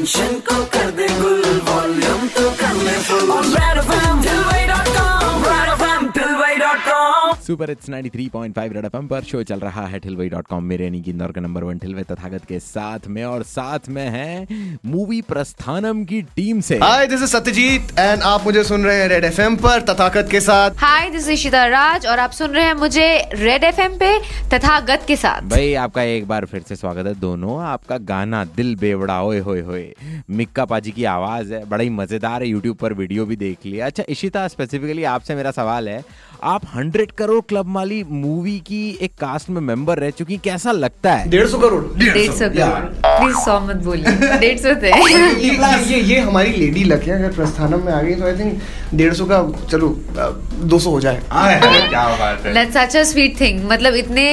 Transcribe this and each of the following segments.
Tension को कर super it's 93.5 Red FM पर शो चल रहा है ठिलवई डॉट कॉम मेरे यानी कि इंदौर का नंबर वन ठिलवे तथागत के साथ में और साथ में है मूवी प्रस्थानम की टीम से। Hi this is Satyajit and आप मुझे सुन रहे हैं रेड एफएम पर तथाकत के साथ। Hi this is Ishita Raj और आप सुन रहे हैं मुझे रेड एफएम पे तथा गत के साथ। भाई आपका एक बार फिर से स्वागत है दोनों। आपका गाना दिल बेवड़ा ओए होए होए। मिक्का पाजी की आवाज़ है बड़ा ही मज़ेदार है। यूट्यूब पर वीडियो भी देख लिया। अच्छा इशिता स्पेसिफिकली आपसे मेरा सवाल है आप हंड्रेड करोड़ क्लब माली मूवी की एक कास्ट में मेंबर रह चुकी कैसा लगता है? डेढ़ सौ करोड़। डेढ़ सौ करोड़। प्लीज़ सौ मत बोलिए। डेढ़ सौ थे ये, ये, ये हमारी लेडी लक है अगर प्रस्थानम में आ गई तो आई थिंक डेढ़ सौ का चलो दो सौ हो जाए। That's such a sweet thing मतलब इतने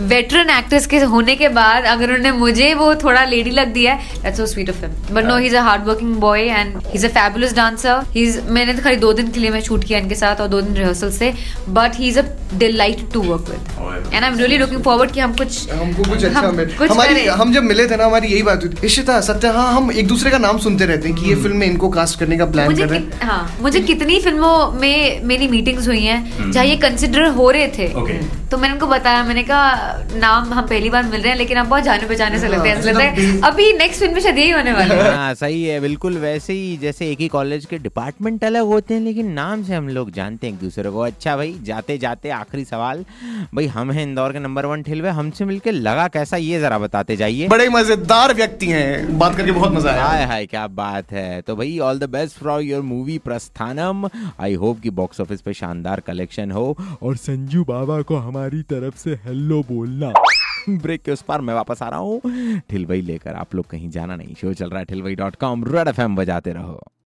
वेटरन एक्टर्स के होने के बाद अगर उन्होंने मुझे वो थोड़ा लेडी लग दिया है that's so sweet of him but no he. Is a hard working boy and he is a fabulous dancer he is मैंने तो खाली दो दिन के लिए मैं शूट किया इनके साथ और दो दिन रिहर्सल से but he is a delight to work with and I am really looking forward कि हम कुछ हमको कुछ अच्छा हम कुछ हमारी हम जब मिले थे ना हमारी यही बात हुई इशिता सत्य हाँ हम एक दूसरे का नाम सुनते रहते हैं कि ये फ़िल्म में इनको कास्ट करने का प्लान मुझे कर रहे हैं। हाँ मुझे कितनी फ़िल्मों में मेरी मीटिंग्स हुई हैं जहाँ ये कंसिडर हो रहे थे। तो मैंने उनको बताया मैंने कहा नाम हम पहली बार मिल रहे हैं लेकिन आप बहुत जाने पहचाने से लगते हैं ऐसा लगता है अभी नेक्स्ट फ़िल्म में शायद यही होने वाला है। हाँ सही है बिल्कुल वैसे ही जैसे एक ही कॉलेज के डिपार्टमेंट अलग होते हैं लेकिन नाम से हम लोग जानते हैं एक दूसरे को। अच्छा भाई जाते जाते आखिरी सवाल भाई हम हैं इंदौर के नंबर वन ठिलवे हमसे मिलकर लगा कैसा? ये जरा बताते जाइए। बड़े ही मज़ेदार व्यक्ति हैं। बात करके बहुत मज़ा आया। हाय हाय, क्या बात है। तो भाई all the best for your movie Prasthanam. I hope कि बॉक्स ऑफ़िस पे शानदार कलेक्शन हो और संजू बाबा को हमारी तरफ़ से हेलो बोलना। ब्रेक के उस पार मैं वापस आ रहा हूँ। ठिलवई लेकर आप लोग कहीं जाना नहीं। शो चल रहा है ठिलवई डॉट कॉम रेड एफ़ बजाते रहो।